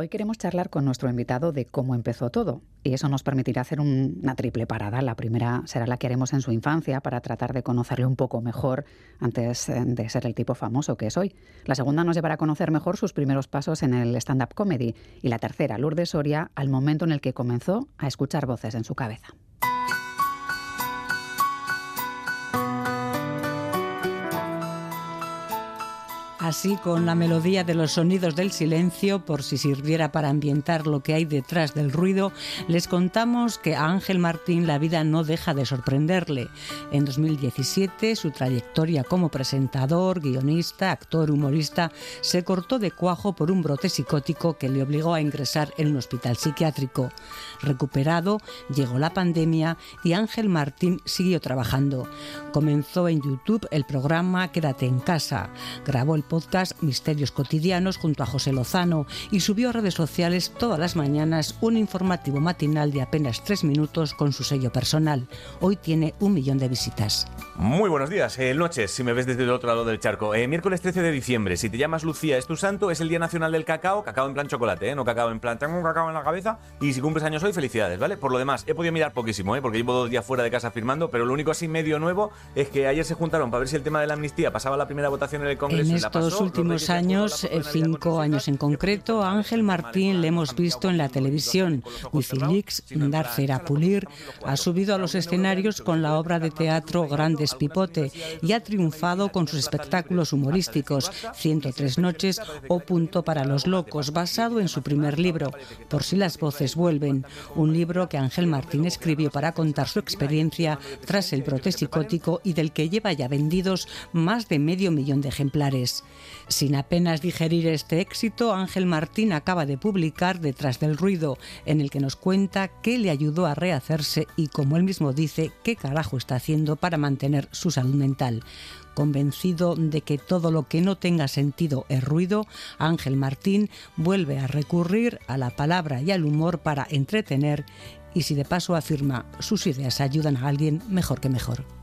Hoy queremos charlar con nuestro invitado de cómo empezó todo y eso nos permitirá hacer una triple parada. La primera será la que haremos en su infancia para tratar de conocerle un poco mejor antes eh, de ser el tipo famoso que es hoy. La segunda nos llevará a conocer mejor sus primeros pasos en el stand-up comedy y la tercera, Lourdes Soria, al momento en el que comenzó a escuchar voces en su cabeza. Así, con la melodía de los sonidos del silencio, por si sirviera para ambientar lo que hay detrás del ruido, les contamos que a Ángel Martín la vida no deja de sorprenderle. En 2017, su trayectoria como presentador, guionista, actor, humorista, se cortó de cuajo por un brote psicótico que le obligó a ingresar en un hospital psiquiátrico. Recuperado, llegó la pandemia y Ángel Martín siguió trabajando. Comenzó en YouTube el programa Quédate en casa. Grabó el podcast Misterios Cotidianos junto a José Lozano y subió a redes sociales todas las mañanas un informativo matinal de apenas tres minutos con su sello personal. Hoy tiene un millón de visitas. Muy buenos días, eh, noches, si me ves desde el otro lado del charco. Eh, miércoles 13 de diciembre, si te llamas Lucía, es tu santo, es el Día Nacional del Cacao, cacao en plan chocolate, ¿eh? no cacao en plan, tengo un cacao en la cabeza, y si cumples años hoy, felicidades, ¿vale? Por lo demás, he podido mirar poquísimo, ¿eh? porque llevo dos días fuera de casa firmando, pero lo único así medio nuevo es que ayer se juntaron para ver si el tema de la amnistía pasaba la primera votación en el Congreso. En estos últimos años, eh, cinco años en concreto, a Ángel Martín le hemos visto en la televisión, Wikileaks, Dar Cera Pulir, ha subido a los escenarios con la obra de teatro Grandes Pipote y ha triunfado con sus espectáculos humorísticos 103 noches o Punto para los locos, basado en su primer libro, Por si las voces vuelven, un libro que Ángel Martín escribió para contar su experiencia tras el brote psicótico y del que lleva ya vendidos más de medio millón de ejemplares. Sin apenas digerir este éxito, Ángel Martín acaba de publicar Detrás del ruido, en el que nos cuenta qué le ayudó a rehacerse y, como él mismo dice, qué carajo está haciendo para mantener su salud mental. Convencido de que todo lo que no tenga sentido es ruido, Ángel Martín vuelve a recurrir a la palabra y al humor para entretener y si de paso afirma sus ideas ayudan a alguien, mejor que mejor.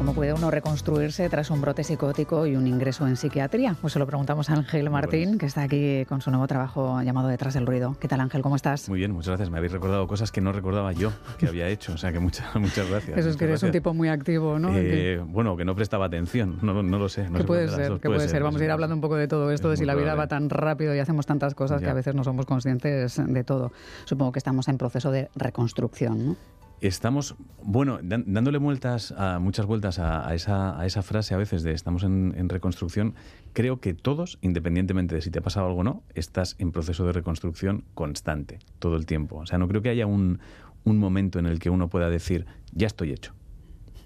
¿Cómo puede uno reconstruirse tras un brote psicótico y un ingreso en psiquiatría? Pues se lo preguntamos a Ángel Martín, que está aquí con su nuevo trabajo llamado Detrás del Ruido. ¿Qué tal, Ángel? ¿Cómo estás? Muy bien, muchas gracias. Me habéis recordado cosas que no recordaba yo que había hecho. O sea, que muchas, muchas gracias. Eso es que eres un tipo muy activo, ¿no? Eh, bueno, que no prestaba atención. No, no lo sé. No ¿Qué puede ser? ¿Qué puede, ser? Vamos a ir hablando un poco de todo esto, de si la vida va tan rápido y hacemos tantas cosas que a veces no somos conscientes de todo. Supongo que estamos en proceso de reconstrucción, ¿no? Estamos, bueno, dándole vueltas a, muchas vueltas a, esa, a, esa, frase a veces de estamos en, reconstrucción, creo que todos, independientemente de si te ha pasado algo o no, estás en proceso de reconstrucción constante, todo el tiempo. O sea, no creo que haya un, un momento en el que uno pueda decir, ya estoy hecho.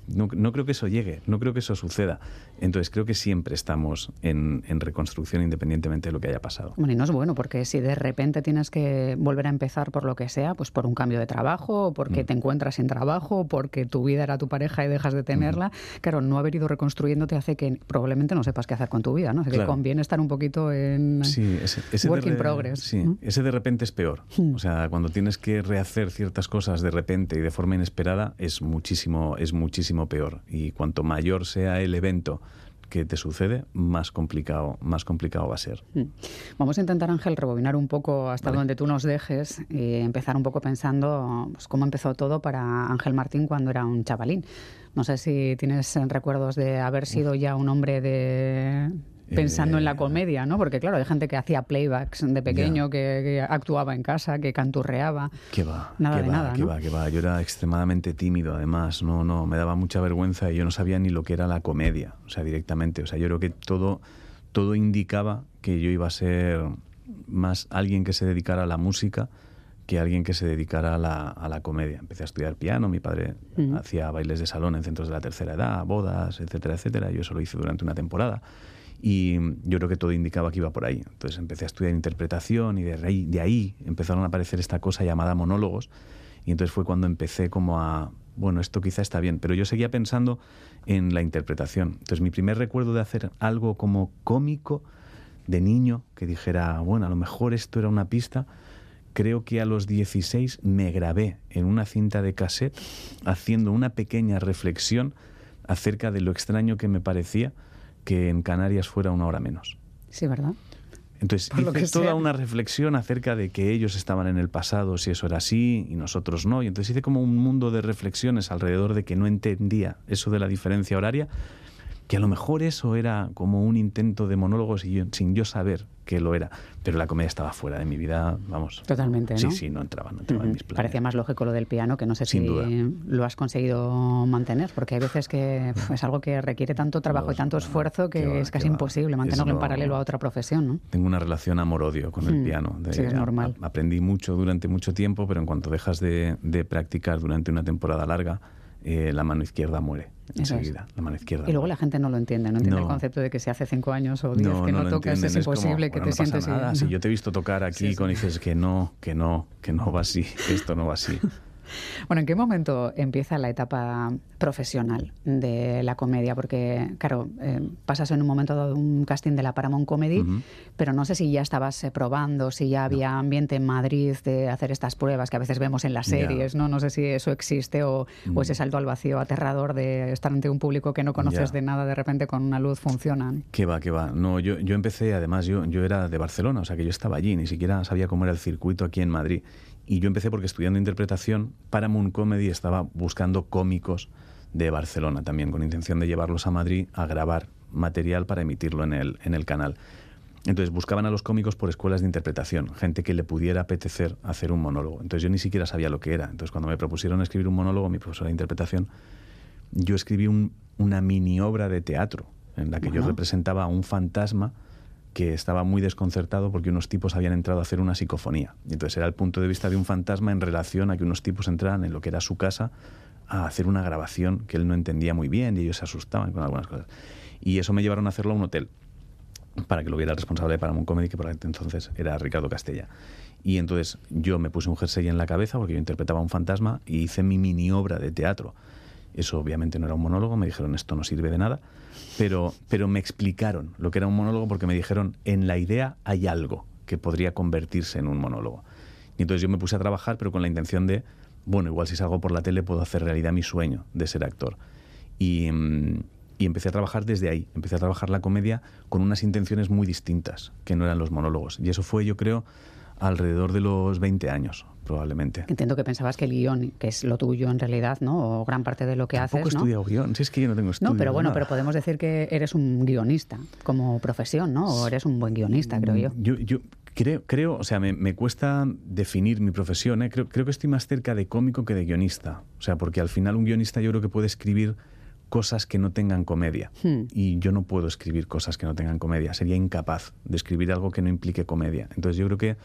No, creo que eso llegue, no creo que eso suceda. Entonces creo que siempre estamos en, reconstrucción independientemente de lo que haya pasado. Bueno, y no es bueno porque si de repente tienes que volver a empezar por lo que sea, pues por un cambio de trabajo, porque mm. te encuentras sin trabajo, porque tu vida era tu pareja y dejas de tenerla, mm. claro, no haber ido reconstruyendo te hace que probablemente no sepas qué hacer con tu vida, ¿no? Así que conviene estar un poquito en sí, ese, work in progress. Sí, ese de repente es peor. Mm. O sea, cuando tienes que rehacer ciertas cosas de repente y de forma inesperada es muchísimo, es muchísimo peor. Y cuanto mayor sea el evento que te sucede, más complicado, más complicado va a ser. Hmm. Vamos a intentar, Ángel, rebobinar un poco hasta donde tú nos dejes y empezar un poco pensando pues, cómo empezó todo para Ángel Martín cuando era un chavalín. No sé si tienes recuerdos de haber sido ya un hombre de, pensando en la eh, comedia, ¿no? Porque claro, hay gente que hacía playbacks de pequeño, que, actuaba en casa, que canturreaba. Que va, nada de nada, que va, que va. Yo era extremadamente tímido, además, no, no, me daba mucha vergüenza y yo no sabía ni lo que era la comedia, o sea, directamente. O sea, yo creo que todo, todo indicaba que yo iba a ser más alguien que se dedicara a la música que alguien que se dedicara a la, a la comedia. Empecé a estudiar piano, mi padre hacía bailes de salón en centros de la tercera edad, bodas, etcétera, etcétera. Yo eso lo hice durante una temporada. Y yo creo que todo indicaba que iba por ahí. Entonces empecé a estudiar interpretación y de ahí, de ahí empezaron a aparecer esta cosa llamada monólogos. Y entonces fue cuando empecé como a, bueno, esto quizá está bien, pero yo seguía pensando en la interpretación. Entonces mi primer recuerdo de hacer algo como cómico de niño, que dijera, bueno, a lo mejor esto era una pista, creo que a los 16 me grabé en una cinta de cassette haciendo una pequeña reflexión acerca de lo extraño que me parecía que en Canarias fuera una hora menos. Sí, ¿verdad? Entonces hice toda una reflexión acerca de que ellos estaban en el pasado, si eso era así, y nosotros no. Y entonces hice como un mundo de reflexiones alrededor de que no entendía eso de la diferencia horaria que a lo mejor eso era como un intento de monólogos sin yo saber que lo era, pero la comedia estaba fuera de mi vida, vamos. Totalmente, ¿no? Sí, sí, no entraba, no entraba en mis planes. Parecía más lógico lo del piano, que no sé si lo has conseguido mantener, porque hay veces que es algo que requiere tanto trabajo y tanto esfuerzo que es casi imposible mantenerlo en paralelo a otra profesión, ¿no? Tengo una relación amor-odio con el piano. sí, es normal. aprendí mucho durante mucho tiempo, pero en cuanto dejas de, de practicar durante una temporada larga, eh, la mano izquierda muere enseguida. La mano izquierda. Y luego la gente no lo entiende, no entiende el concepto de que si hace cinco años o diez que no, tocas es imposible que te sientes nada. Si yo te he visto tocar aquí con dices que no, que no, que no va así, que esto no va así. Bueno, ¿en qué momento empieza la etapa profesional de la comedia? Porque, claro, eh, pasas en un momento de un casting de la Paramount Comedy, pero no sé si ya estabas eh, probando, si ya había ambiente en Madrid de hacer estas pruebas que a veces vemos en las series, ¿no? No sé si eso existe o, ese mm. salto al vacío aterrador de estar ante un público que no conoces de nada, de repente con una luz funcionan. ¿Qué va, qué va? No, yo, yo empecé, además, yo, yo era de Barcelona, o sea que yo estaba allí, ni siquiera sabía cómo era el circuito aquí en Madrid. Y yo empecé porque estudiando interpretación, Paramount Comedy estaba buscando cómicos de Barcelona también, con intención de llevarlos a Madrid a grabar material para emitirlo en el, en el canal. Entonces buscaban a los cómicos por escuelas de interpretación, gente que le pudiera apetecer hacer un monólogo. Entonces yo ni siquiera sabía lo que era. Entonces cuando me propusieron escribir un monólogo, mi profesora de interpretación, yo escribí una mini obra de teatro en la que yo representaba a un fantasma que estaba muy desconcertado porque unos tipos habían entrado a hacer una psicofonía. Y entonces era el punto de vista de un fantasma en relación a que unos tipos entraran en lo que era su casa a hacer una grabación que él no entendía muy bien y ellos se asustaban con algunas cosas. Y eso me llevaron a hacerlo a un hotel para que lo viera el responsable de Paramount Comedy, que por entonces era Ricardo Castella. Y entonces yo me puse un jersey en la cabeza porque yo interpretaba un fantasma y hice mi mini obra de teatro. Eso obviamente no era un monólogo, me dijeron esto no sirve de nada pero, pero me explicaron lo que era un monólogo porque me dijeron, en la idea hay algo que podría convertirse en un monólogo. Y entonces yo me puse a trabajar, pero con la intención de, bueno, igual si salgo por la tele puedo hacer realidad mi sueño de ser actor. Y, mm, y empecé a trabajar desde ahí, empecé a trabajar la comedia con unas intenciones muy distintas, que no eran los monólogos. Y eso fue, yo creo, alrededor de los 20 años, probablemente. Entiendo que pensabas que el guion, que es lo tuyo en realidad, ¿no? O gran parte de lo que Tampoco haces, ¿no? he estudiado guion, si es que yo no tengo estudio. No, pero bueno, pero podemos decir que eres un guionista como profesión, ¿no? O eres un buen guionista, creo yo. Yo, yo creo, creo, o sea, me, me cuesta definir mi profesión, ¿eh? creo, creo que estoy más cerca de cómico que de guionista. O sea, porque al final un guionista yo creo que puede escribir cosas que no tengan comedia. Hmm. Y yo no puedo escribir cosas que no tengan comedia. Sería incapaz de escribir algo que no implique comedia. Entonces yo creo que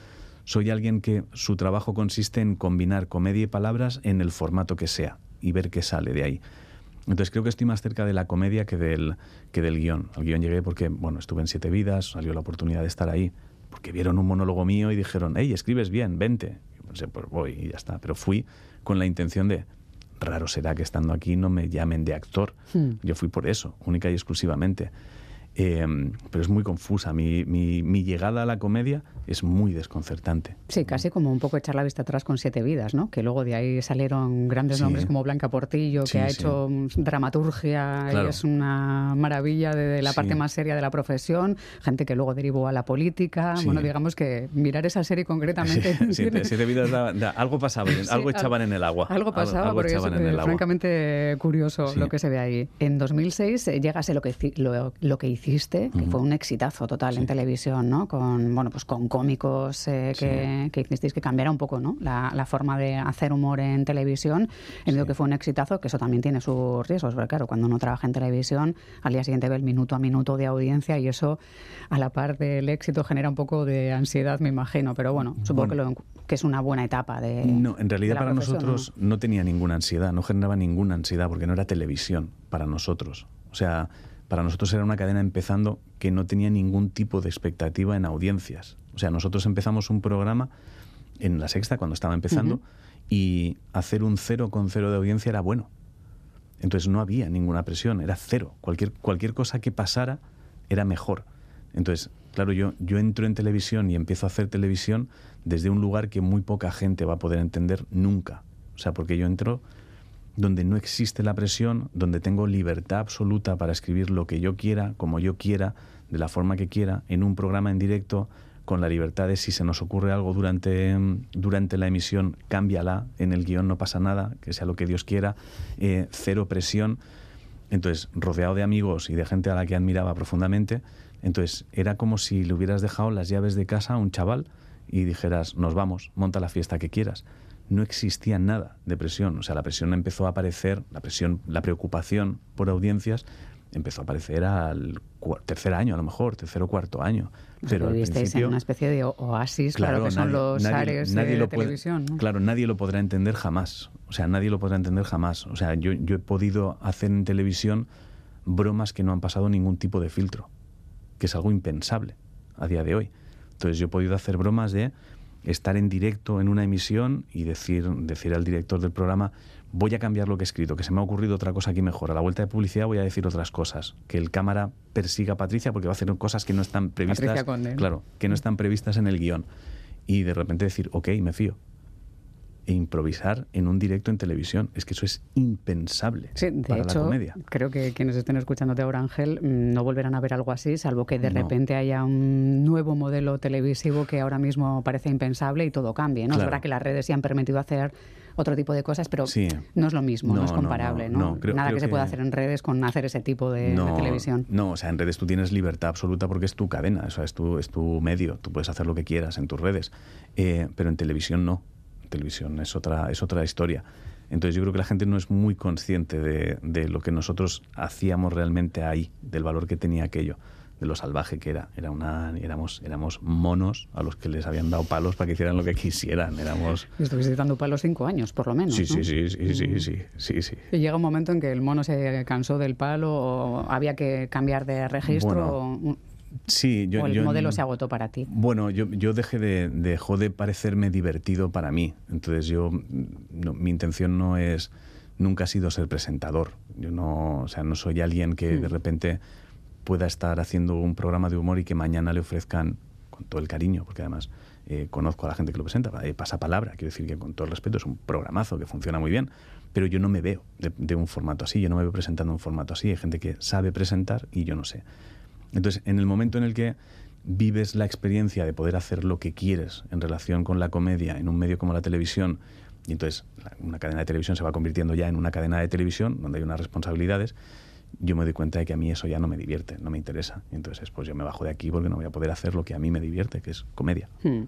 soy alguien que su trabajo consiste en combinar comedia y palabras en el formato que sea y ver qué sale de ahí. Entonces creo que estoy más cerca de la comedia que del, que del guion. Al guion llegué porque, bueno, estuve en Siete Vidas, salió la oportunidad de estar ahí, porque vieron un monólogo mío y dijeron, hey, escribes bien, vente. pues voy y ya está. Pero fui con la intención de, raro será que estando aquí no me llamen de actor. Hmm. Yo fui por eso, única y exclusivamente. Em, pero es muy confusa. Mi, mi, llegada a la comedia es muy desconcertante. Sí, casi como un poco echar la vista atrás con Siete Vidas, ¿no? Que luego de ahí salieron grandes nombres como Blanca Portillo, que ha hecho dramaturgia y es una maravilla de, la parte más seria de la profesión. Gente que luego derivó a la política. Bueno, digamos que mirar esa serie concretamente... siete, Vidas, algo pasaba, algo echaban en el agua. Algo pasaba, porque es francamente curioso lo que se ve ahí. En 2006 eh, llegase lo que, lo, lo que que fue un exitazo total en televisión, ¿no? Con, bueno, pues con cómicos eh, que, que, hicisteis que cambiara un poco, ¿no? La, la, forma de hacer humor en televisión. Entiendo que fue un exitazo, que eso también tiene sus riesgos, porque claro, cuando uno trabaja en televisión, al día siguiente ve el minuto a minuto de audiencia y eso, a la par del éxito, genera un poco de ansiedad, me imagino. Pero bueno, supongo Que, que, es una buena etapa de. No, en realidad para nosotros ¿no? no tenía ninguna ansiedad, no generaba ninguna ansiedad, porque no era televisión para nosotros. O sea, para nosotros era una cadena empezando que no tenía ningún tipo de expectativa en audiencias. O sea, nosotros empezamos un programa en la sexta cuando estaba empezando y hacer un cero con cero de audiencia era bueno. Entonces no había ninguna presión, era cero. Cualquier, cualquier cosa que pasara era mejor. Entonces, claro, yo, yo entro en televisión y empiezo a hacer televisión desde un lugar que muy poca gente va a poder entender nunca. O sea, porque yo entro donde no existe la presión, donde tengo libertad absoluta para escribir lo que yo quiera, como yo quiera, de la forma que quiera, en un programa en directo, con la libertad de si se nos ocurre algo durante, durante la emisión, cámbiala, en el guion no pasa nada, que sea lo que Dios quiera, eh, cero presión. Entonces, rodeado de amigos y de gente a la que admiraba profundamente, entonces era como si le hubieras dejado las llaves de casa a un chaval y dijeras, nos vamos, monta la fiesta que quieras no existía nada de presión. O sea, la presión empezó a aparecer, la presión, la preocupación por audiencias empezó a aparecer al tercer año, a lo mejor, tercer o cuarto año. Pero visteis en una especie de oasis claro, que son los ares de televisión. Claro, nadie lo podrá entender jamás. O sea, nadie lo podrá entender jamás. O sea, yo, yo he podido hacer en televisión bromas que no han pasado ningún tipo de filtro, que es algo impensable a día de hoy. Entonces yo he podido hacer bromas de estar en directo en una emisión y decir, decir al director del programa, voy a cambiar lo que he escrito, que se me ha ocurrido otra cosa aquí mejor. A la vuelta de publicidad voy a decir otras cosas. Que el cámara persiga a Patricia porque va a hacer cosas que no están previstas. Claro, que no están previstas en el guion. Y de repente decir, ok, me fío e improvisar en un directo en televisión. Es que eso es impensable sí, de para hecho, la comedia. Creo que quienes estén escuchándote ahora, Ángel, mm, no volverán a ver algo así, salvo que de repente haya un nuevo modelo televisivo que ahora mismo parece impensable y todo cambie. ¿no? Es verdad que las redes sí han permitido hacer otro tipo de cosas, pero no es lo mismo, no, es comparable. No, Nada que, se pueda hacer en redes con hacer ese tipo de, televisión. No, o sea, en redes tú tienes libertad absoluta porque es tu cadena, eso es tu, es tu medio, tú puedes hacer lo que quieras en tus redes, eh, pero en televisión no televisión es otra, es otra historia. Entonces yo creo que la gente no es muy consciente de, lo que nosotros hacíamos realmente ahí, del valor que tenía aquello, de lo salvaje que era. era una, éramos, éramos monos a los que les habían dado palos para que hicieran lo que quisieran. Éramos... Estuviste dando palos cinco años, por lo menos. Sí, sí, sí, sí, sí, sí, sí, sí. Y llega un momento en que el mono se cansó del palo o había que cambiar de registro. Sí, yo, ¿O el modelo se agotó para ti? Bueno, yo, yo dejé de, dejó de parecerme divertido para mí. Entonces yo, mi intención no es, nunca ha sido ser presentador. Yo no, o sea, no soy alguien que de hmm. repente pueda estar haciendo un programa de humor y que mañana le ofrezcan, con todo el cariño, porque además eh, conozco a la gente que lo presenta, eh, pasa palabra, quiero decir que con todo el respeto es un programazo que funciona muy bien, pero yo no me veo de, de un formato así, yo no me veo presentando un formato así. Hay gente que sabe presentar y yo no sé. Entonces, en el momento en el que vives la experiencia de poder hacer lo que quieres en relación con la comedia en un medio como la televisión, y entonces una cadena de televisión se va convirtiendo ya en una cadena de televisión donde hay unas responsabilidades, yo me doy cuenta de que a mí eso ya no me divierte, no me interesa. Y entonces, pues yo me bajo de aquí porque no voy a poder hacer lo que a mí me divierte, que es comedia. Hmm.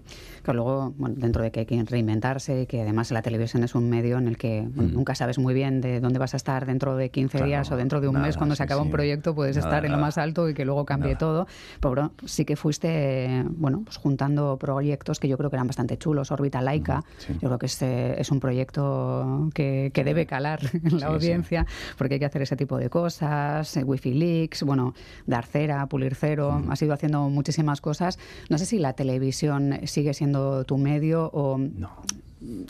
luego, bueno, dentro de que hay que reinventarse, que además la televisión es un medio en el que hmm. nunca sabes muy bien de dónde vas a estar dentro de 15 días o dentro de un mes, cuando se acaba un proyecto, puedes estar en lo más alto y que luego cambie todo. Pero sí que fuiste, bueno, pues juntando proyectos que yo creo que eran bastante chulos. Órbita Laica, yo creo que es, es un proyecto que, que debe calar en la audiencia, porque hay que hacer ese tipo de cosas eh, Wifi Leaks, bueno, Darcera, Pulir Cero, has ido haciendo muchísimas cosas. No sé si la televisión sigue siendo tu medio o... No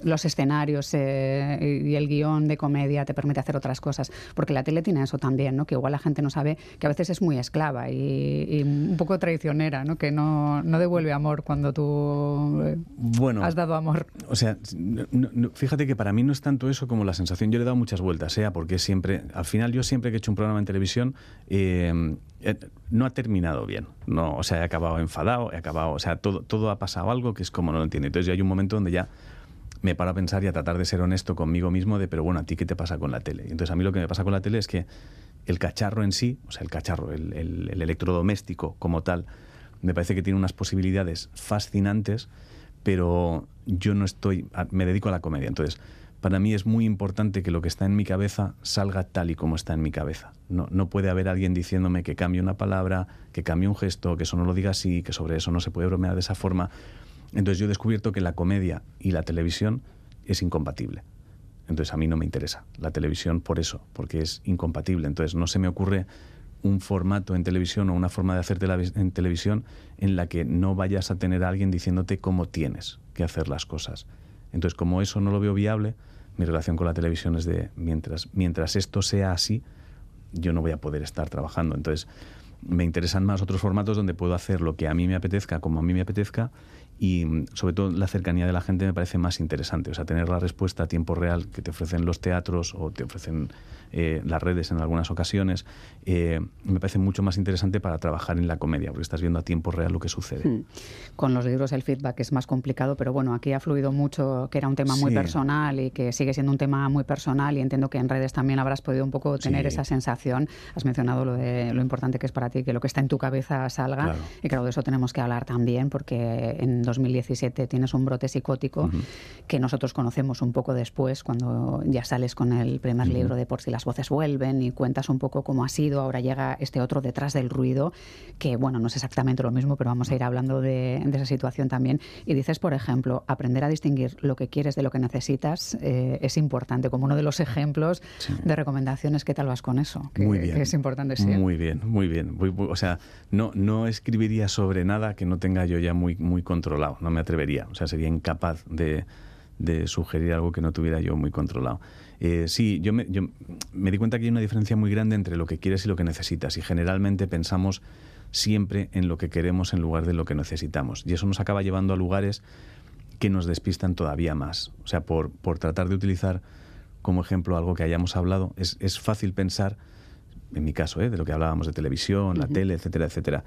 los escenarios eh, y el guion de comedia te permite hacer otras cosas. Porque la tele tiene eso también, ¿no? que igual la gente no sabe que a veces es muy esclava y, un poco traicionera, ¿no? que no, no devuelve amor cuando tú eh, bueno, has dado amor. O sea, fíjate que para mí no es tanto eso como la sensación. Yo le he dado muchas vueltas, sea ¿eh? porque siempre, al final yo siempre que he hecho un programa en televisión, no ha terminado bien. No, o sea, he acabado enfadado, he acabado, o sea, todo, todo ha pasado algo que es como no lo entiendo. Entonces ya hay un momento donde ya me paro a pensar y a tratar de ser honesto conmigo mismo de, pero bueno, ¿a ti qué te pasa con la tele? entonces a mí lo que me pasa con la tele es que el cacharro en sí, o sea, el cacharro, el, el, electrodoméstico como tal, me parece que tiene unas posibilidades fascinantes, pero yo no estoy, me dedico a la comedia. Entonces, para mí es muy importante que lo que está en mi cabeza salga tal y como está en mi cabeza. No, no puede haber alguien diciéndome que cambie una palabra, que cambie un gesto, que eso no lo diga así, que sobre eso no se puede bromear de esa forma. Entonces yo he descubierto que la comedia y la televisión es incompatible. Entonces a mí no me interesa la televisión por eso, porque es incompatible. Entonces no se me ocurre un formato en televisión o una forma de hacer en televisión en la que no vayas a tener a alguien diciéndote cómo tienes que hacer las cosas. Entonces como eso no lo veo viable, mi relación con la televisión es de mientras, mientras esto sea así, yo no voy a poder estar trabajando. Entonces me interesan más otros formatos donde puedo hacer lo que a mí me apetezca, como a mí me apetezca, y mm, sobre todo la cercanía de la gente me parece más interesante. O sea, tener la respuesta a tiempo real que te ofrecen los teatros o te ofrecen eh, las redes en algunas ocasiones, eh, me parece mucho más interesante para trabajar en la comedia, porque estás viendo a tiempo real lo que sucede. Hmm. Con los libros el feedback es más complicado, pero bueno, aquí ha fluido mucho que era un tema muy personal y que sigue siendo un tema muy personal y entiendo que en redes también habrás podido un poco tener esa sensación. Has mencionado lo de lo importante que es para ti que lo que está en tu cabeza salga y claro, de eso tenemos que hablar también porque en 2017 tienes un brote psicótico que nosotros conocemos un poco después cuando ya sales con el primer libro de Por si las voces vuelven y cuentas un poco cómo ha sido. Ahora llega este otro detrás del ruido, que bueno, no es exactamente lo mismo, pero vamos a ir hablando de, esa situación también. Y dices, por ejemplo, aprender a distinguir lo que quieres de lo que necesitas eh, es importante, como uno de los ejemplos de recomendaciones. ¿Qué tal vas con eso? muy bien. es importante, sí. Muy bien, muy bien. O sea, no, no escribiría sobre nada que no tenga yo ya muy, muy controlado, no me atrevería. O sea, sería incapaz de, de sugerir algo que no tuviera yo muy controlado. Eh, sí, yo me, yo me di cuenta que hay una diferencia muy grande entre lo que quieres y lo que necesitas. Y generalmente pensamos siempre en lo que queremos en lugar de lo que necesitamos. Y eso nos acaba llevando a lugares que nos despistan todavía más. O sea, por, por tratar de utilizar como ejemplo algo que hayamos hablado, es, es fácil pensar, en mi caso, ¿eh? de lo que hablábamos de televisión, la tele, etcétera, etcétera,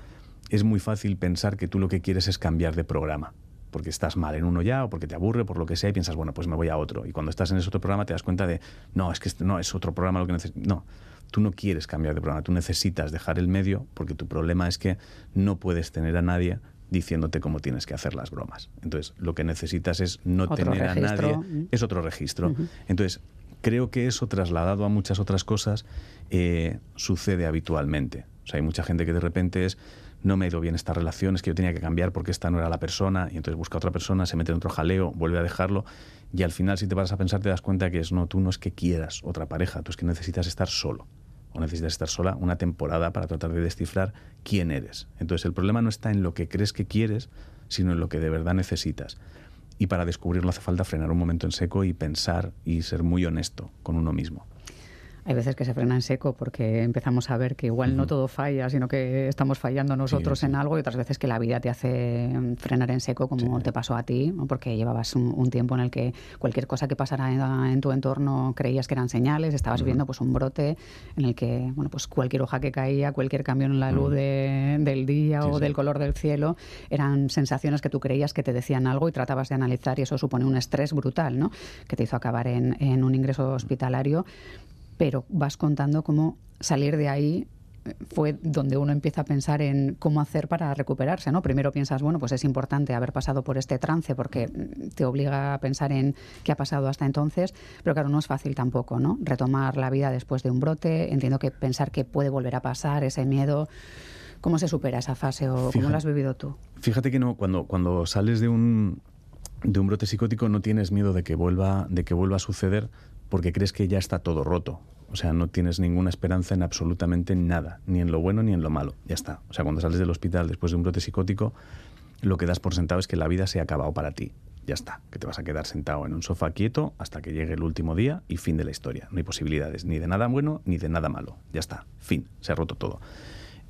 es muy fácil pensar que tú lo que quieres es cambiar de programa porque estás mal en uno ya o porque te aburre, por lo que sea, y piensas, bueno, pues me voy a otro. Y cuando estás en ese otro programa te das cuenta de, no, es que este, no, es otro programa lo que necesito. No, tú no quieres cambiar de programa, tú necesitas dejar el medio porque tu problema es que no puedes tener a nadie diciéndote cómo tienes que hacer las bromas. Entonces, lo que necesitas es no tener a nadie. Es otro registro. Entonces, creo que eso trasladado a muchas otras cosas eh, sucede habitualmente. O sea, hay mucha gente que de repente es no me ha ido bien esta relación, es que yo tenía que cambiar porque esta no era la persona, y entonces busca otra persona, se mete en otro jaleo, vuelve a dejarlo, y al final si te vas a pensar te das cuenta que es no, tú no es que quieras otra pareja, tú es que necesitas estar solo, o necesitas estar sola una temporada para tratar de descifrar quién eres. Entonces el problema no está en lo que crees que quieres, sino en lo que de verdad necesitas. Y para descubrirlo hace falta frenar un momento en seco y pensar y ser muy honesto con uno mismo. Hay veces que se frena en seco porque empezamos a ver que igual no todo falla, sino que estamos fallando nosotros en algo y otras veces que la vida te hace mm, frenar en seco como te pasó a ti, porque llevabas un, tiempo en el que cualquier cosa que pasara en, tu entorno creías que eran señales, estabas viendo pues un brote en el que bueno pues cualquier hoja que caía, cualquier cambio en la luz del día o del color del cielo eran sensaciones que tú creías que te decían algo y tratabas de analizar y eso supone un estrés brutal, ¿no? Que te hizo acabar en, en un ingreso hospitalario pero vas contando cómo salir de ahí eh, fue donde uno empieza a pensar en cómo hacer para recuperarse, ¿no? Primero piensas, bueno, pues es importante haber pasado por este trance porque te obliga a pensar en qué ha pasado hasta entonces, pero claro, no es fácil tampoco, ¿no? Retomar la vida después de un brote, entiendo que pensar que puede volver a pasar, ese miedo, ¿cómo se supera esa fase o cómo lo has vivido tú? Fíjate que no, cuando, cuando sales de un, de un brote psicótico no tienes miedo de que vuelva, de que vuelva a suceder, porque crees que ya está todo roto. O sea, no tienes ninguna esperanza en absolutamente nada, ni en lo bueno ni en lo malo. Ya está. O sea, cuando sales del hospital después de un brote psicótico, lo que das por sentado es que la vida se ha acabado para ti. Ya está, que te vas a quedar sentado en un sofá quieto hasta que llegue el último día y fin de la historia. No hay posibilidades ni de nada bueno ni de nada malo. Ya está, fin, se ha roto todo.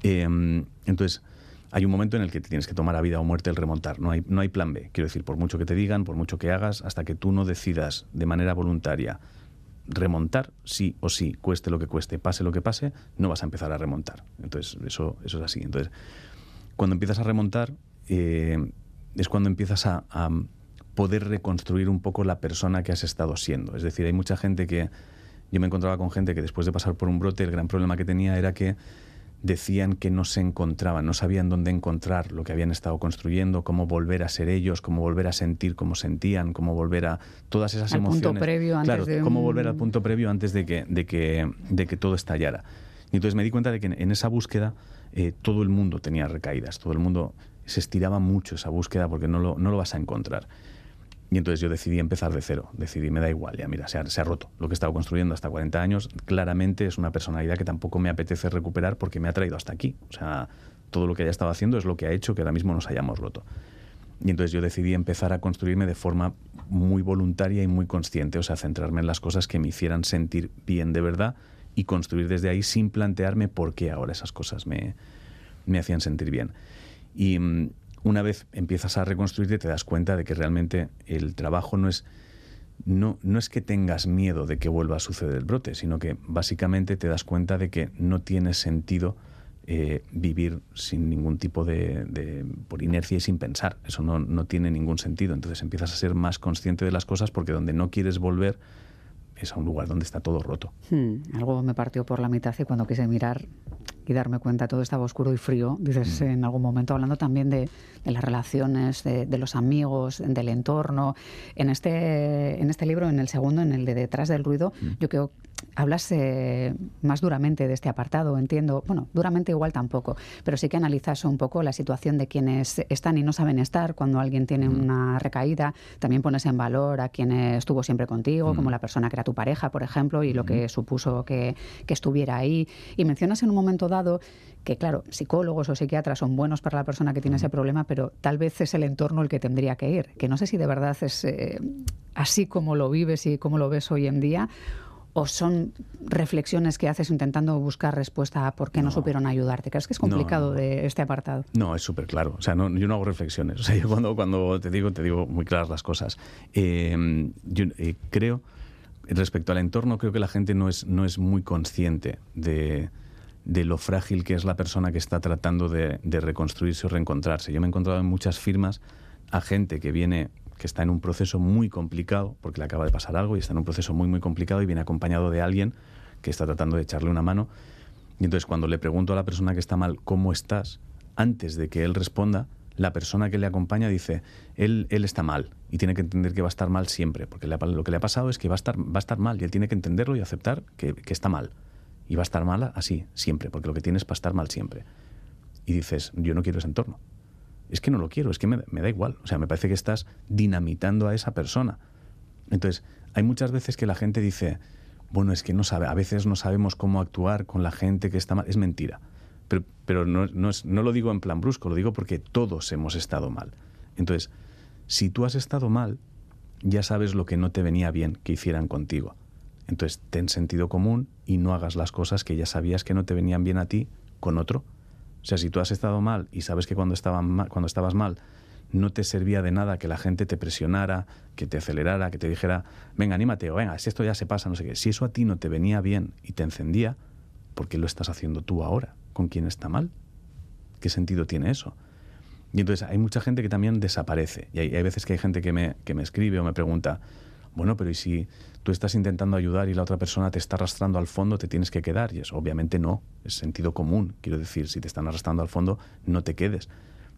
Em, entonces, hay un momento en el que te tienes que tomar a vida o muerte el remontar. No hay, no hay plan B. Quiero decir, por mucho que te digan, por mucho que hagas, hasta que tú no decidas de manera voluntaria remontar sí o sí, cueste lo que cueste, pase lo que pase, no vas a empezar a remontar. Entonces, eso, eso es así. Entonces, cuando empiezas a remontar, eh, es cuando empiezas a, a, poder reconstruir un poco la persona que has estado siendo. Es decir, hay mucha gente que... Yo me encontraba con gente que después de pasar por un brote, el gran problema que tenía era que decían que no se encontraban, no sabían dónde encontrar lo que habían estado construyendo, cómo volver a ser ellos, cómo volver a sentir cómo sentían, cómo volver a todas esas emociones. Punto previo antes claro, cómo volver al punto previo antes de que, de que, de que todo estallara. Y entonces me di cuenta de que en esa búsqueda eh, todo el mundo tenía recaídas, todo el mundo se estiraba mucho esa búsqueda porque no lo, no lo vas a encontrar. Y entonces yo decidí empezar de cero. Decidí, me da igual, ya mira, se ha, roto. Lo que he estado construyendo hasta 40 años, claramente es una personalidad que tampoco me apetece recuperar porque me ha traído hasta aquí. O sea, todo lo que haya estado haciendo es lo que ha hecho que ahora mismo nos hayamos roto. Y entonces yo decidí empezar a construirme de forma muy voluntaria y muy consciente, o sea, centrarme en las cosas que me hicieran sentir bien de verdad y construir desde ahí sin plantearme por qué ahora esas cosas me, me hacían sentir bien. Y mm, una vez empiezas a reconstruirte, te das cuenta de que realmente el trabajo no es, no, no es que tengas miedo de que vuelva a suceder el brote, sino que básicamente te das cuenta de que no tiene sentido eh, vivir sin ningún tipo de, por inercia y sin pensar. Eso no, no tiene ningún sentido. Entonces empiezas a ser más consciente de las cosas porque donde no quieres volver es a un lugar donde está todo roto. Hmm, algo me partió por la mitad y cuando quise mirar y darme cuenta todo estaba oscuro y frío, dices mm. en algún momento, hablando también de, las relaciones, de, los amigos, del entorno. En este, en este libro, en el segundo, en el de Detrás del Ruido, mm. yo creo hablas eh, más duramente de este apartado, entiendo. Bueno, duramente igual tampoco, pero sí que analizas un poco la situación de quienes están y no saben estar cuando alguien tiene mm. una recaída. También pones en valor a quien estuvo siempre contigo, como la persona que era tu pareja, por ejemplo, y lo que supuso que, que estuviera ahí. Y mencionas en un momento dado que, claro, psicólogos o psiquiatras son buenos para la persona que tiene ese problema, pero tal vez es el entorno el que tendría que ir. Que no sé si de verdad es eh, así como lo vives y como lo ves hoy en día, o son reflexiones que haces intentando buscar respuesta a por qué no, supieron ayudarte? ¿Crees que es complicado de este apartado? No, es súper claro. O sea, yo no hago reflexiones. O sea, yo cuando, cuando te digo, te digo muy claras las cosas. Eh, yo eh, creo, respecto al entorno, creo que la gente no es, no es muy consciente de de lo frágil que es la persona que está tratando de, reconstruirse o reencontrarse. Yo me he encontrado en muchas firmas a gente que viene está en un proceso muy complicado, porque le acaba de pasar algo y está en un proceso muy, muy complicado y viene acompañado de alguien que está tratando de echarle una mano. Y entonces cuando le pregunto a la persona que está mal, ¿cómo estás? Antes de que él responda, la persona que le acompaña dice, él, él está mal y tiene que entender que va a estar mal siempre, porque lo que le ha pasado es que va a estar, va a estar mal y él tiene que entenderlo y aceptar que, que está mal y va a estar mala así, siempre, porque lo que tienes es para estar mal siempre. Y dices, yo no quiero ese entorno. Es que no lo quiero, es que me, da igual. O sea, me parece que estás dinamitando a esa persona. Entonces, hay muchas veces que la gente dice, bueno, es que no sabe, a veces no sabemos cómo actuar con la gente que está mal. Es mentira. Pero, pero no, no, no lo digo en plan brusco, lo digo porque todos hemos estado mal. Entonces, si tú has estado mal, ya sabes lo que no te venía bien que hicieran contigo. Entonces, ten sentido común y no hagas las cosas que ya sabías que no te venían bien a ti con otro. O sea, si tú has estado mal y sabes que cuando, cuando estabas mal no te servía de nada que la gente te presionara, que te acelerara, que te dijera, venga, anímate, o venga, si esto ya se pasa, no sé qué. Si eso a ti no te venía bien y te encendía, ¿por qué lo estás haciendo tú ahora? ¿Con quién está mal? ¿Qué sentido tiene eso? Y entonces hay mucha gente que también desaparece. Y hay, hay veces que hay gente que me, que me escribe o me pregunta, bueno, pero ¿y si tú estás intentando ayudar y la otra persona te está arrastrando al fondo, te tienes que quedar? Y eso obviamente no, es sentido común. Quiero decir, si te están arrastrando al fondo, no te quedes.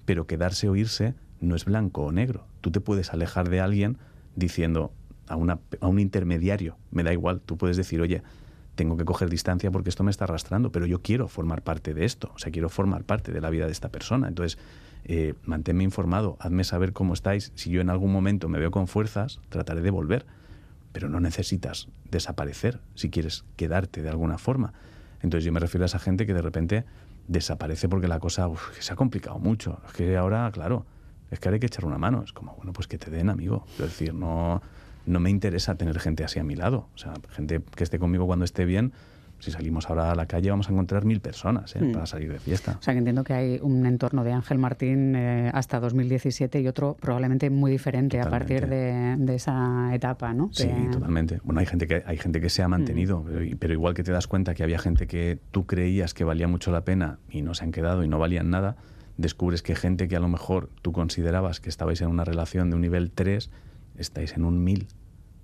Pero quedarse o irse no es blanco o negro. Tú te puedes alejar de alguien diciendo a, una, a un intermediario, me da igual, tú puedes decir, oye, tengo que coger distancia porque esto me está arrastrando, pero yo quiero formar parte de esto, o sea, quiero formar parte de la vida de esta persona. Entonces, eh, manténme informado, hazme saber cómo estáis. Si yo en algún momento me veo con fuerzas, trataré de volver. Pero no necesitas desaparecer si quieres quedarte de alguna forma. Entonces yo me refiero a esa gente que de repente desaparece porque la cosa se ha complicado mucho. Es que ahora, claro, es que ahora hay que echar una mano. Es como, bueno, pues que te den, amigo. Es decir, no, no me interesa tener gente así a mi lado. O sea, gente que esté conmigo cuando esté bien, si salimos ahora a la calle vamos a encontrar mil personas ¿eh? mm. para salir de fiesta. O sea que entiendo que hay un entorno de Ángel Martín eh, hasta 2017 y otro probablemente muy diferente a partir de, esa etapa, ¿no? Sí, totalmente. Bueno, hay gente que hay gente que se ha mantenido, mm. pero, igual que te das cuenta que había gente que tú creías que valía mucho la pena y no se han quedado y no valían nada, descubres que gente que a lo mejor tú considerabas que estabais en una relación de un nivel 3, estáis en un 1000,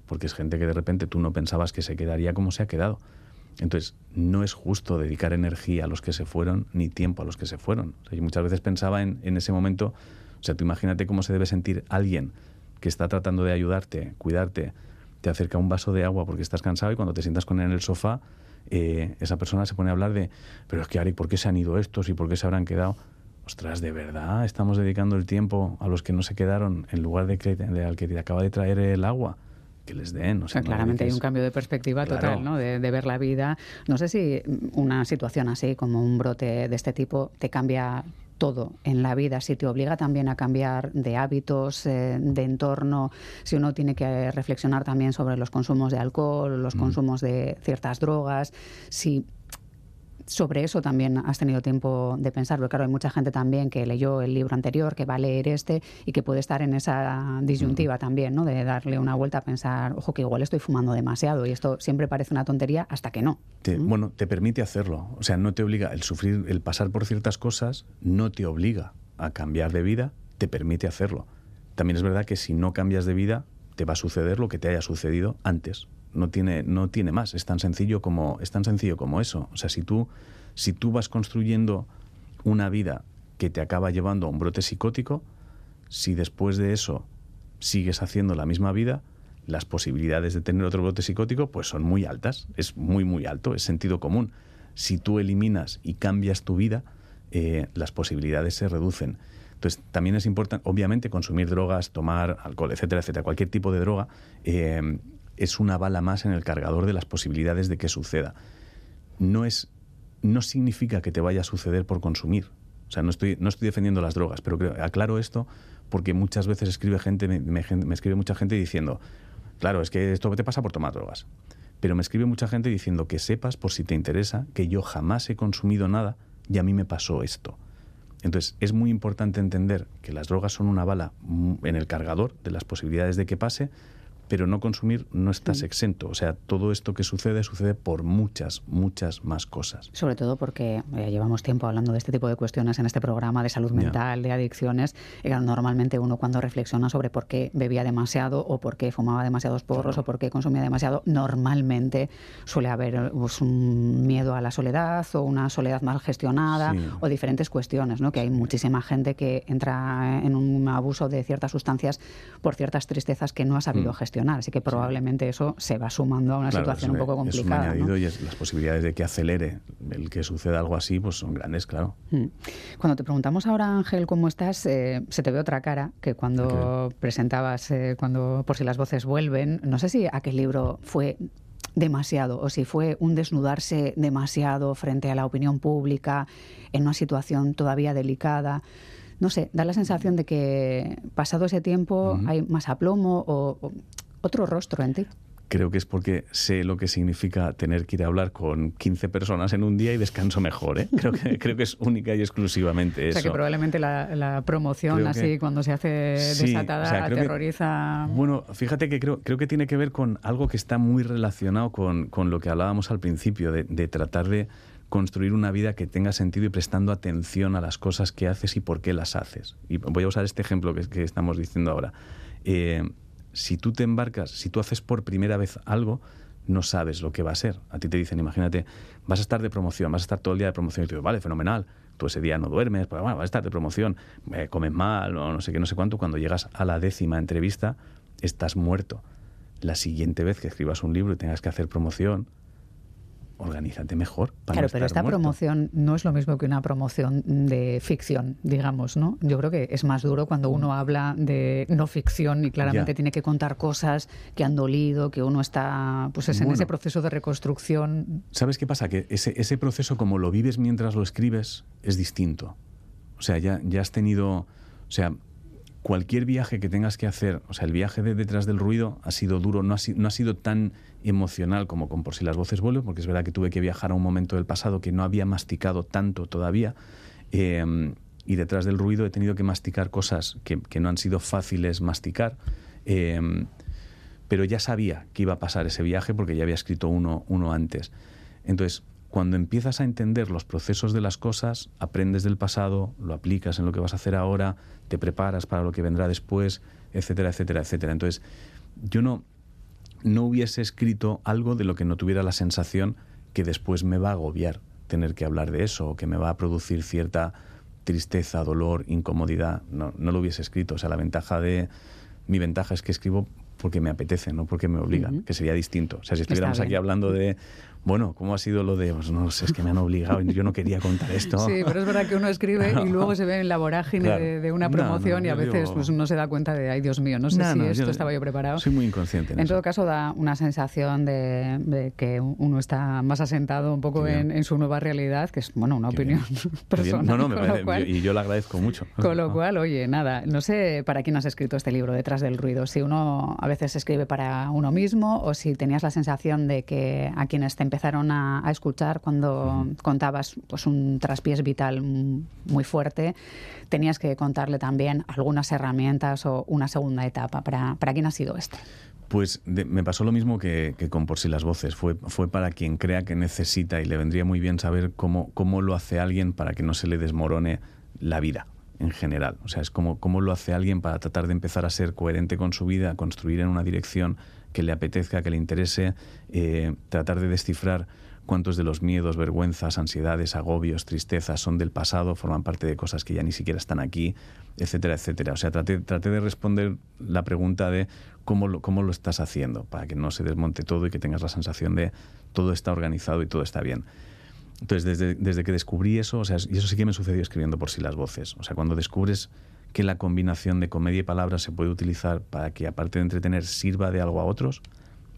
porque es gente que de repente tú no pensabas que se quedaría como se ha quedado. Entonces, no es justo dedicar energía a los que se fueron ni tiempo a los que se fueron. yo muchas veces pensaba en, ese momento, o sea, tú imagínate cómo se debe sentir alguien que está tratando de ayudarte, cuidarte, te acerca un vaso de agua porque estás cansado y cuando te sientas con él en el sofá, eh, esa persona se pone a hablar de, pero es que Ari, ¿por qué se han ido estos y por qué se habrán quedado? Ostras, ¿de verdad estamos dedicando el tiempo a los que no se quedaron en lugar de que, de, al que te acaba de traer el agua? Que les den. O sea, claramente hay un cambio de perspectiva total, ¿no? De, ver la vida. No sé si una situación así, como un brote de este tipo, te cambia todo en la vida, si te obliga también a cambiar de hábitos, eh, de entorno, si uno tiene que reflexionar también sobre los consumos de alcohol, los consumos de ciertas drogas, si sobre eso también has tenido tiempo de pensar, porque claro, hay mucha gente también que leyó el libro anterior, que va a leer este y que puede estar en esa disyuntiva también, ¿no? De darle una vuelta a pensar, ojo, que igual estoy fumando demasiado y esto siempre parece una tontería hasta que no. Bueno, te permite hacerlo, o sea, no te obliga, el sufrir, el pasar por ciertas cosas no te obliga a cambiar de vida, te permite hacerlo. También es verdad que si no cambias de vida, te va a suceder lo que te haya sucedido antes no tiene, no tiene más. Es tan sencillo como, es tan sencillo como eso. O sea, si tú, si tú vas construyendo una vida que te acaba llevando a un brote psicótico, si después de eso sigues haciendo la misma vida, las posibilidades de tener otro brote psicótico pues son muy altas, es muy muy alto, es sentido común. Si tú eliminas y cambias tu vida, eh, las posibilidades se reducen. Entonces, también es importante, obviamente, consumir drogas, tomar alcohol, etcétera, etcétera, cualquier tipo de droga, eh, es una bala más en el cargador de las posibilidades de que suceda. No, es, no significa que te vaya a suceder por consumir. O sea, no estoy, no estoy defendiendo las drogas, pero aclaro esto porque muchas veces escribe gente, me, escribe mucha gente diciendo, claro, es que esto te pasa por tomar drogas. Pero me escribe mucha gente diciendo que sepas, por si te interesa, que yo jamás he consumido nada y a mí me pasó esto. Entonces, es muy importante entender que las drogas son una bala en el cargador de las posibilidades de que pase, pero no consumir no estás mm. exento. O sea, todo esto que sucede sucede por muchas, muchas más cosas. Sobre todo porque eh, llevamos tiempo hablando de este tipo de cuestiones en este programa de salud mental, de adicciones. Y normalmente uno cuando reflexiona sobre por qué bebía demasiado o por qué fumaba demasiados porros o por qué consumía demasiado, normalmente suele haber pues, un miedo a la soledad o una soledad mal gestionada o diferentes cuestiones, ¿no? Que hay muchísima gente que entra en un abuso de ciertas sustancias por ciertas tristezas que no ha sabido mm. gestionar Así que probablemente eso se va sumando a una situación un poco complicada. Es un añadido y las posibilidades de que acelere el que suceda algo así pues son grandes, claro. Mm. Cuando te preguntamos ahora, Ángel, cómo estás, eh, se te ve otra cara que cuando presentabas, eh, cuando por si las voces vuelven. No sé si aquel libro fue demasiado o si fue un desnudarse demasiado frente a la opinión pública en una situación todavía delicada no sé, da la sensación de que pasado ese tiempo hay más aplomo o, otro rostro en ti. Creo que es porque sé lo que significa tener que ir a hablar con 15 personas en un día y descanso mejor. ¿eh? Creo, que, creo que es única y exclusivamente eso. O sea, que probablemente la, promoción, así, cuando se hace desatada, aterroriza. bueno, fíjate que creo, creo que tiene que ver con algo que está muy relacionado con, con lo que hablábamos al principio, de, de tratar de construir una vida que tenga sentido y prestando atención a las cosas que haces y por qué las haces. Y voy a usar este ejemplo que, que estamos diciendo ahora. Eh, si tú te embarcas, si tú haces por primera vez algo, no sabes lo que va a ser. A ti te dicen, imagínate, vas a estar de promoción, vas a estar todo el día de promoción y te vale, fenomenal, tú ese día no duermes, pues bueno, vas a estar de promoción, comes mal o no sé qué, no sé cuánto, cuando llegas a la décima entrevista, estás muerto. La siguiente vez que escribas un libro y tengas que hacer promoción, organízate mejor. Para claro, pero esta promoción no es lo mismo que una promoción de ficción, digamos, ¿no? Yo creo que es más duro cuando uno habla de no ficción y claramente tiene que contar cosas que han dolido, que uno está pues en ese proceso de reconstrucción. ¿Sabes qué pasa? Que ese, ese proceso, como lo vives mientras lo escribes, es distinto. O sea, ya, ya has tenido. O sea, cualquier viaje que tengas que hacer, o sea, el viaje de detrás del ruido ha sido duro, no ha, sido tan emocional como con Por si las voces vuelven, porque es verdad que tuve que viajar a un momento del pasado que no había masticado tanto todavía. Em, y detrás del ruido he tenido que masticar cosas que, no han sido fáciles masticar. Em, pero ya sabía que iba a pasar ese viaje porque ya había escrito uno antes. Entonces, cuando empiezas a entender los procesos de las cosas, aprendes del pasado, lo aplicas en lo que vas a hacer ahora, te preparas para lo que vendrá después, etcétera, etcétera, etcétera. Entonces, yo no, no hubiese escrito algo de lo que no tuviera la sensación que después me va a agobiar tener que hablar de eso o que me va a producir cierta tristeza, dolor, incomodidad. No, no lo hubiese escrito. O sea, la ventaja de... Mi ventaja es que escribo porque me apetece, no porque me obligan, que sería distinto. O sea, si estuviéramos aquí hablando de bueno, ¿cómo ha sido lo de, pues no sé, es que me han obligado, yo no quería contar esto? Sí, pero es verdad que uno escribe y luego se ve en la vorágine de, una promoción y a veces pues uno se da cuenta de, ay Dios mío, no sé si esto estaba yo preparado. Soy muy inconsciente. En, todo caso da una sensación de, que uno está más asentado un poco en, su nueva realidad, que es, bueno, una opinión personal. No, no, me parece, y yo lo agradezco mucho. Con lo cual, oye, nada, no sé para quién has escrito este libro, Detrás del ruido. Si uno a veces escribe para uno mismo o si tenías la sensación de que a quienes te empezaron a, escuchar cuando contabas pues un traspiés vital muy fuerte, tenías que contarle también algunas herramientas o una segunda etapa. ¿Para, para quién ha sido este? Pues me pasó lo mismo que, con Por si las voces. Fue, fue para quien crea que necesita y le vendría muy bien saber cómo, cómo lo hace alguien para que no se le desmorone la vida en general. O sea, es como cómo lo hace alguien para tratar de empezar a ser coherente con su vida, construir en una dirección que le apetezca, que le interese, eh, tratar de descifrar cuántos de los miedos, vergüenzas, ansiedades, agobios, tristezas son del pasado, forman parte de cosas que ya ni siquiera están aquí, etcétera, etcétera. O sea, traté, de responder la pregunta de cómo lo, cómo lo estás haciendo, para que no se desmonte todo y que tengas la sensación de todo está organizado y todo está bien. Entonces, desde, que descubrí eso, o sea, y eso sí que me sucedió escribiendo por sí las voces. O sea, cuando descubres que la combinación de comedia y palabras se puede utilizar para que, aparte de entretener, sirva de algo a otros,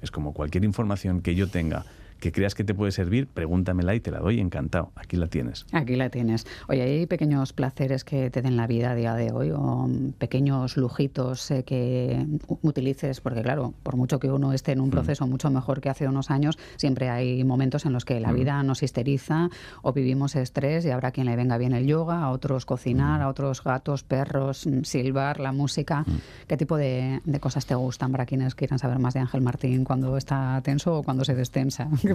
es como cualquier información que yo tenga que creas que te puede servir, pregúntamela y te la doy encantado. Aquí la tienes. Aquí la tienes. Oye, ¿hay pequeños placeres que te den la vida a día de hoy o pequeños lujitos eh, que utilices? Porque claro, por mucho que uno esté en un mm. proceso mucho mejor que hace unos años, siempre hay momentos en los que la mm. vida nos histeriza o vivimos estrés y habrá quien le venga bien el yoga, a otros cocinar, mm. a otros gatos, perros, silbar, la música. ¿Qué tipo de, de cosas te gustan para quienes quieran saber más de Ángel Martín cuando está tenso o cuando se destensa? ¿Qué,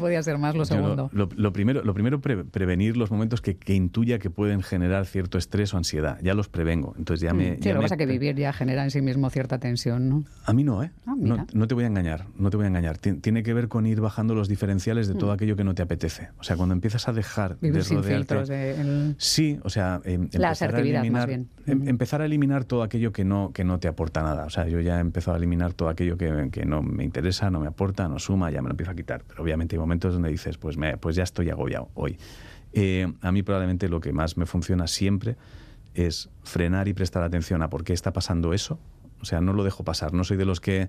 podía, ser, más lo segundo? Lo, primero, lo primero prevenir los momentos que, intuya que pueden generar cierto estrés o ansiedad. Ya los prevengo. Entonces ya mm, me. Sí, lo que pasa que vivir ya genera en sí mismo cierta tensión, ¿no? A mí no, ¿eh? Ah, no, te voy a engañar, no te voy a engañar. Tiene que ver con ir bajando los diferenciales de todo mm. aquello que no te apetece. O sea, cuando empiezas a dejar de rodearte. Sí, o sea, em, La empezar a eliminar, em, empezar a eliminar todo aquello que no, que no te aporta nada. O sea, yo ya he empezado a eliminar todo aquello que, que no me interesa, no me aporta, no suma, ya me lo empiezo quitar. Pero obviamente hay momentos donde dices, pues, pues ya estoy agobiado hoy. Eh, a mí probablemente lo que más me funciona siempre es frenar y prestar atención a por qué está pasando eso. O sea, no lo dejo pasar. No soy de los que,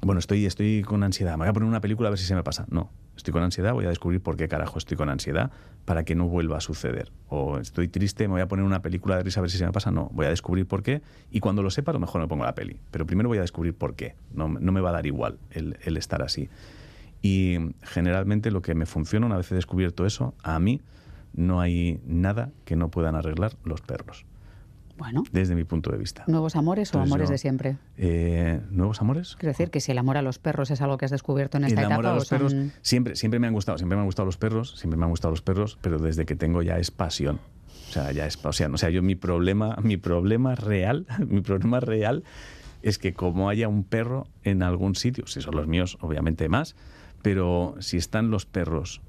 bueno, estoy, estoy con ansiedad, me voy a poner una película a ver si se me pasa. No, estoy con ansiedad, voy a descubrir por qué carajo estoy con ansiedad para que no vuelva a suceder. O estoy triste, me voy a poner una película de risa a ver si se me pasa. No, voy a descubrir por qué y cuando lo sepa a lo mejor me pongo la peli. Pero primero voy a descubrir por qué. No, no me va a dar igual el estar así. Y generalmente lo que me funciona, una vez he descubierto eso, a mí no hay nada que no puedan arreglar los perros. Bueno. Desde mi punto de vista. ¿Nuevos amores o amores de siempre? Eh, ¿Nuevos amores? Quiero decir que si el amor a los perros es algo que has descubierto en esta el etapa. Amor a los perros, siempre, siempre me han gustado, siempre me han gustado los perros, siempre me han gustado los perros, pero desde que tengo ya es pasión. O sea, ya es pasión. O sea, yo mi problema, mi problema real, mi problema real es que como haya un perro en algún sitio, si son los míos, obviamente más, pero si están los perros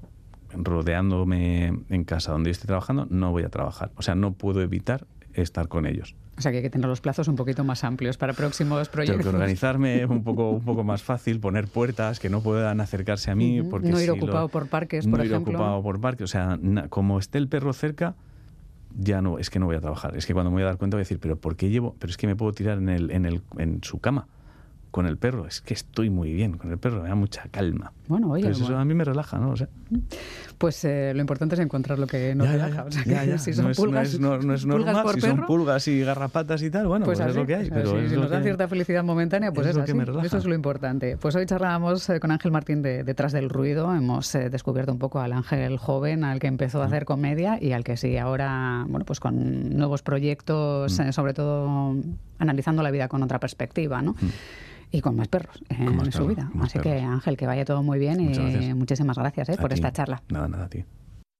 rodeándome en casa donde yo estoy trabajando, no voy a trabajar. O sea, no puedo evitar estar con ellos. O sea, que hay que tener los plazos un poquito más amplios para próximos proyectos. Tengo que organizarme un poco, un poco más fácil, poner puertas que no puedan acercarse a mí. porque no ir ocupado por parques, por ejemplo. No ir ocupado por parques. O sea, como esté el perro cerca, ya no, es que no voy a trabajar. Es que cuando me voy a dar cuenta voy a decir, pero ¿por qué llevo? Pero es que me puedo tirar en, el, en, el, en su cama con el perro. Es que estoy muy bien con el perro, me da mucha calma. Bueno, oye. eso a mí me relaja, ¿no? Pues eh, lo importante es encontrar lo que nos relaja. si son pulgas, no es, normal, si son pulgas y garrapatas y tal, bueno, pues, pues es lo que hay. Pero si, nos da cierta felicidad momentánea, pues es, así. Eso es lo importante. Pues hoy charlábamos eh, con Ángel Martín de Detrás del Ruido. Hemos eh, descubierto un poco al Ángel joven, al que empezó a hacer comedia y al que sigue ahora, bueno, pues con nuevos proyectos, mm. sobre todo analizando la vida con otra perspectiva, ¿no? Mm y con más perros en su vida. Así que Ángel, que vaya todo muy bien y muchísimas gracias eh, por esta charla. Nada, nada, a ti.